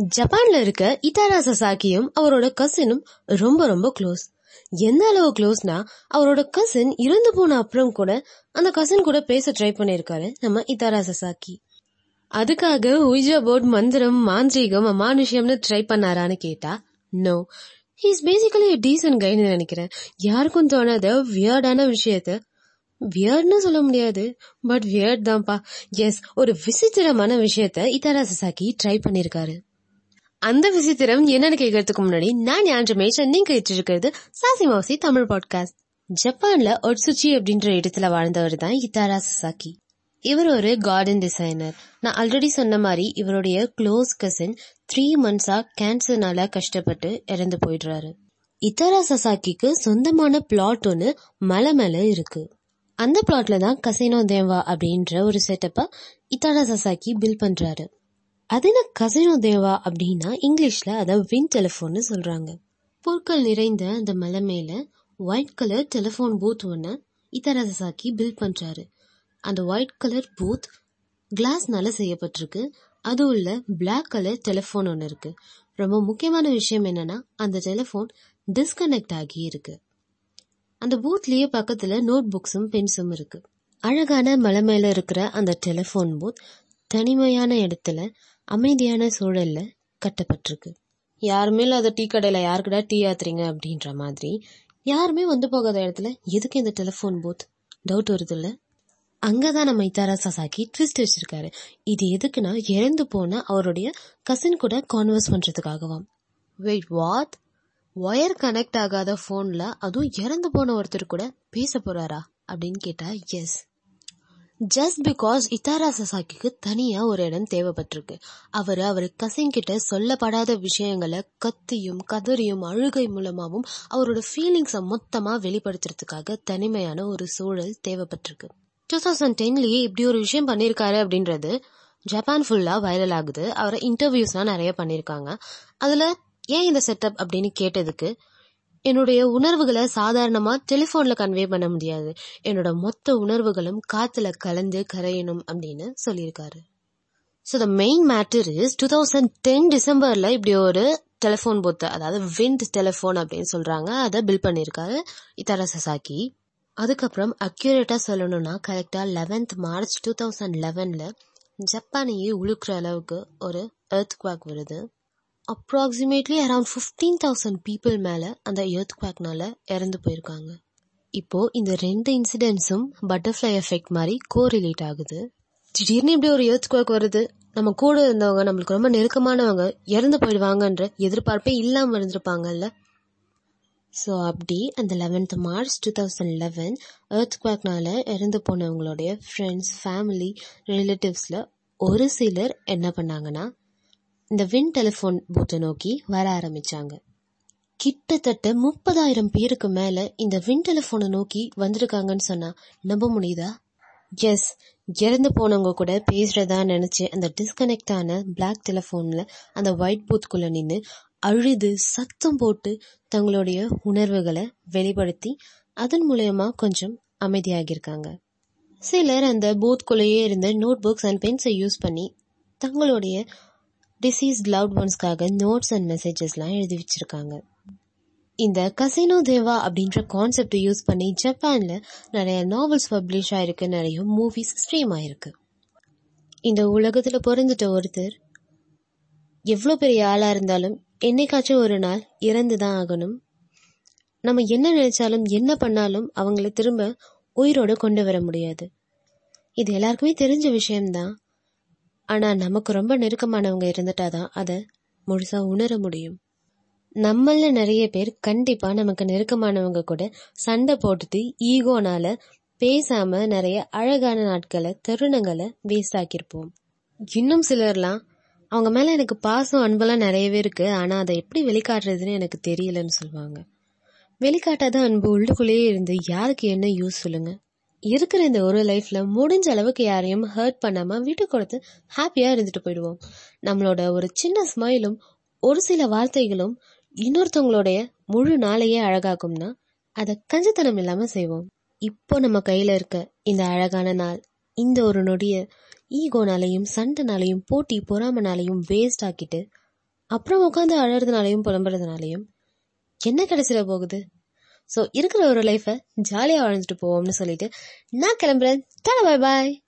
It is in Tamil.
ஜப்பான்ல இருக்க இட்டாரா சசாக்கியும் அவரோட கசினும் ரொம்ப ரொம்ப க்ளோஸ் எந்த அளவு க்ளோஸ்னா அவரோட கசின் இறந்து போன அப்புறம் கூட அந்த கசின் கூட பேச ட்ரை பண்ணிருக்காரு நம்ம இட்டாரா சசாக்கி அதுக்காக உய்ஜா போர்ட் மந்திரம் மாந்திரீகம் அமானுஷ்யம்னு ட்ரை பண்ணாரான்னு கேட்டா நோ ஹீஸ் பேசிக்கலி டீசன்ட் கைன்னு நினைக்கிறேன். யாருக்கும் தோணாத வியர்டான விஷயத்த. வியர்ட்னு சொல்ல முடியாது பட் வியர்ட் தான்ப்பா. எஸ் ஒரு விசித்திரமான விஷயத்த இத்தாரா சசாக்கி ட்ரை பண்ணிருக்காரு அந்த விசித்திரம் என்னன்னு கேட்கறதுக்கு முன்னாடி நான் ஞான் ரமேஷ் நீங்க கேட்டு இருக்கிறது சாசி மாசி தமிழ் பாட்காஸ்ட் ஜப்பான்ல ஒட்சுச்சி அப்படின்ற இடத்துல வாழ்ந்தவர் தான் இத்தாரா சசாக்கி இவர் ஒரு கார்டன் டிசைனர் நான் ஆல்ரெடி சொன்ன மாதிரி இவருடைய க்ளோஸ் கசின் த்ரீ மந்த்ஸா கேன்சர்னால கஷ்டப்பட்டு இறந்து போயிடுறாரு. இத்தாரா சசாக்கிக்கு சொந்தமான பிளாட் ஒன்று மலை மேல இருக்கு. அந்த பிளாட்ல தான் கசினோ தேவா அப்படின்ற ஒரு செட்டப்ப இத்தாரா சசாக்கி பில் பண்றாரு. அது என்ன கசினோ தேவா அப்படின்னா இங்கிலீஷ்ல அதை வின் டெலிஃபோன்னு சொல்றாங்க. பொருட்கள் நிறைந்த அந்த மலை மேல ஒயிட் கலர் டெலிஃபோன் பூத் ஒன்று இத்தரசாக்கி பில்ட் பில் பண்றாரு. அந்த ஒயிட் கலர் பூத் கிளாஸ்னால செய்யப்பட்டிருக்கு. அது உள்ள பிளாக் கலர் டெலிஃபோன் ஒன்று இருக்கு. ரொம்ப முக்கியமான விஷயம் என்னன்னா அந்த டெலிஃபோன் டிஸ்கனெக்ட் ஆகி இருக்கு. அந்த பூத்லயே பக்கத்துல நோட் புக்ஸும் பென்ஸும் இருக்கு. அழகான மலை மேல இருக்கிற அந்த டெலிஃபோன் பூத் தனிமையான இடத்துல அமைதியான சூழல்ல கட்டப்பட்டிருக்கு. யாருமே இல்லாத டீ கடையில யாருக்கிட்ட டீ ஆத்துறீங்க அப்படின்ற மாதிரி யாருமே வந்து போகாத இடத்துல எதுக்கு இந்த டெலிஃபோன் பூத் டவுட் வருது இல்ல அங்கதான் நம்ம இத்தாரா சசாக்கி ட்விஸ்ட் வச்சிருக்காரு. இது எதுக்குன்னா இறந்து போன அவருடைய கசின் கூட கான்வர்ஸ் பண்ணுறதுக்காகவாம் வெயிட் வாட் ஒயர் கனெக்ட் ஆகாத போன்ல அதுவும் இறந்து போன ஒருத்தர் கூட பேச போறாரா அப்படின்னு கேட்டா எஸ் ஜஸ்ட் பிகாஸ் இத்தாரா சசாக்கிக்கு தனியா ஒரு இடம் தேவைப்பட்டிருக்கு. அவர் அவர் கசின் கிட்ட சொல்லப்படாத விஷயங்களை கத்தியும் கதறியும் அழுகை மூலமாவும் அவரோட ஃபீலிங்ஸை மொத்தமா வெளிப்படுத்துறதுக்காக தனிமையான ஒரு சூழல் தேவைப்பட்டிருக்கு. டூ தௌசண்ட் டென்லயே இப்படி ஒரு விஷயம் பண்ணிருக்காரு அப்படின்றது ஜப்பான் ஃபுல்லா வைரல் ஆகுது. அவரை இன்டர்வியூஸ்லாம் நிறைய பண்ணிருக்காங்க. அதுல ஏன் இந்த செட்டப் அப்படின்னு கேட்டதுக்கு என்னுடைய உணர்வுகளை சாதாரணமா டெலிபோன்ல கன்வே பண்ண முடியாது. என்னோட மொத்த உணர்வுகளும் காத்துல கலந்து கரையணும் அப்படின்னு சொல்லியிருக்காரு. So the main matter is two thousand ten டிசம்பர்ல இப்படி ஒரு டெலிஃபோன் பொத்து அதாவது விண்ட் டெலிஃபோன் அப்படின்னு சொல்றாங்க. அதை பில் பண்ணியிருக்காரு இத்தாரா சசாக்கி அதுக்கப்புறம் அக்யூரேட்டா சொல்லணும்னா கரெக்டா லெவன்த் மார்ச் டூ தௌசண்ட் லெவன்ல ஜப்பானையே உழுக்கிற அளவுக்கு ஒரு எர்த் குவாக் வருது. Approximately around fifteen thousand people மேலே அந்த எர்த் குவாக்னால இறந்து போயிருக்காங்க. இப்போ இந்த ரெண்டு இன்சிடென்ட்ஸும் பட்டர்ஃப்ளை எஃபெக்ட் மாதிரி கோரிலேட் ஆகுது. திடீர்னு இப்படி ஒரு எர்த் குவாக் வருது நம்ம கூட இருந்தவங்க நம்மளுக்கு ரொம்ப நெருக்கமானவங்க இறந்து போயிடுவாங்கன்ற எதிர்பார்ப்பே இல்லாமல் இருந்திருப்பாங்கல்ல? ஸோ அப்படி அந்த eleventh March two thousand eleven earth குவாக்னால இறந்து போனவங்களுடைய ஃப்ரெண்ட்ஸ் ஃபேமிலி ரிலேட்டிவ்ஸில் ஒரு சிலர் என்ன பண்ணாங்கன்னா இந்த வின் டெலிஃபோன் பூத்தை நோக்கி வர ஆரம்பிச்சாங்க. கிட்டத்தட்ட முப்பதாயிரம் பேருக்கு மேல இந்த வின் டெலிஃபோனை நோக்கி வந்திருக்காங்கன்னு சொன்னா நம்ப முடியுதா? எஸ் இறந்து போனவங்க கூட பேசுறதா நினைச்சு அந்த டிஸ்கனெக்ட் ஆன பிளாக் டெலிஃபோன்ல அந்த ஒயிட் பூத்துக்குள்ள நின்று அழுது சத்தம் போட்டு தங்களுடைய உணர்வுகளை வெளிப்படுத்தி அதன் மூலயமா கொஞ்சம் அமைதியாகியிருக்காங்க. சிலர் அந்த பூத்குள்ளேயே இருந்த நோட் புக்ஸ் அண்ட் பென்ஸை யூஸ் பண்ணி தங்களுடைய டிசீஸ் லவ்ட் ஒன்ஸ்க்காக நோட்ஸ் அண்ட் மெசேஜஸ்லாம் எழுதி வச்சிருக்காங்க. இந்த கசினோ தேவா அப்படின்ற கான்செப்டை யூஸ் பண்ணி ஜப்பான்ல நிறைய நாவல்ஸ் பப்ளிஷ் ஆயிருக்கு நிறைய மூவிஸ் ஸ்ட்ரீம் ஆயிருக்கு. இந்த உலகத்துல பிறந்துட்ட ஒருத்தர் எவ்வளோ பெரிய ஆளா இருந்தாலும் என்னைக்காச்சும் ஒரு நாள் இறந்து தான் ஆகணும். நம்ம என்ன நினைச்சாலும் என்ன பண்ணாலும் அவங்கள திரும்ப உயிரோடு கொண்டு வர முடியாது. இது எல்லாருக்குமே தெரிஞ்ச விஷயம்தான். ஆனா நமக்கு ரொம்ப நெருக்கமானவங்க இருந்துட்டாதான் அதை முழுசா உணர முடியும். நம்மள நிறைய பேர் கண்டிப்பா நமக்கு நெருக்கமானவங்க கூட சண்டை போட்டுட்டு ஈகோனால பேசாம நிறைய அழகான நாட்களை தருணங்களை வேஸ்ட் ஆக்கியிருப்போம். இன்னும் சிலர்லாம் அவங்க மேல எனக்கு பாசம் அன்பெல்லாம் நிறையவே இருக்கு. ஆனா அதை எப்படி வெளிக்காட்டுறதுன்னு எனக்கு தெரியலன்னு சொல்லுவாங்க. வெளிக்காட்டாத அன்பு உள்ளுக்குள்ளேயே இருந்து யாருக்கு என்ன யூஸ் சொல்லுங்க? இருக்கிற இந்த ஒரு லைஃப்ல முடிஞ்ச அளவுக்கு யாரையும் ஹர்ட் பண்ணாம விட்டு கொடுத்து ஹாப்பியா இருந்துட்டு போயிடுவோம். நம்மளோட ஒரு சின்ன ஸ்மைலும் ஒரு சில வார்த்தைகளும் இன்னொருத்தவங்களுடைய முழு நாளையே அழகாக்கும்னா அதை கஞ்சத்தனம் இல்லாம செய்வோம். இப்போ நம்ம கையில இருக்க இந்த அழகான நாள் இந்த ஒரு நொடிய ஈகோனாலையும் சண்டைனாலையும் போட்டி பொறாமனாலையும் வேஸ்ட் ஆக்கிட்டு அப்புறம் உட்காந்து அழறதுனாலையும் புலம்புறதுனாலையும் என்ன கிடைச்சிட போகுது? ஸோ இருக்கிற ஒரு லைஃபை ஜாலியாக வாழ்ந்துட்டு போவோம்னு சொல்லிட்டு நான் கிளம்புறேன். பாய் பாய்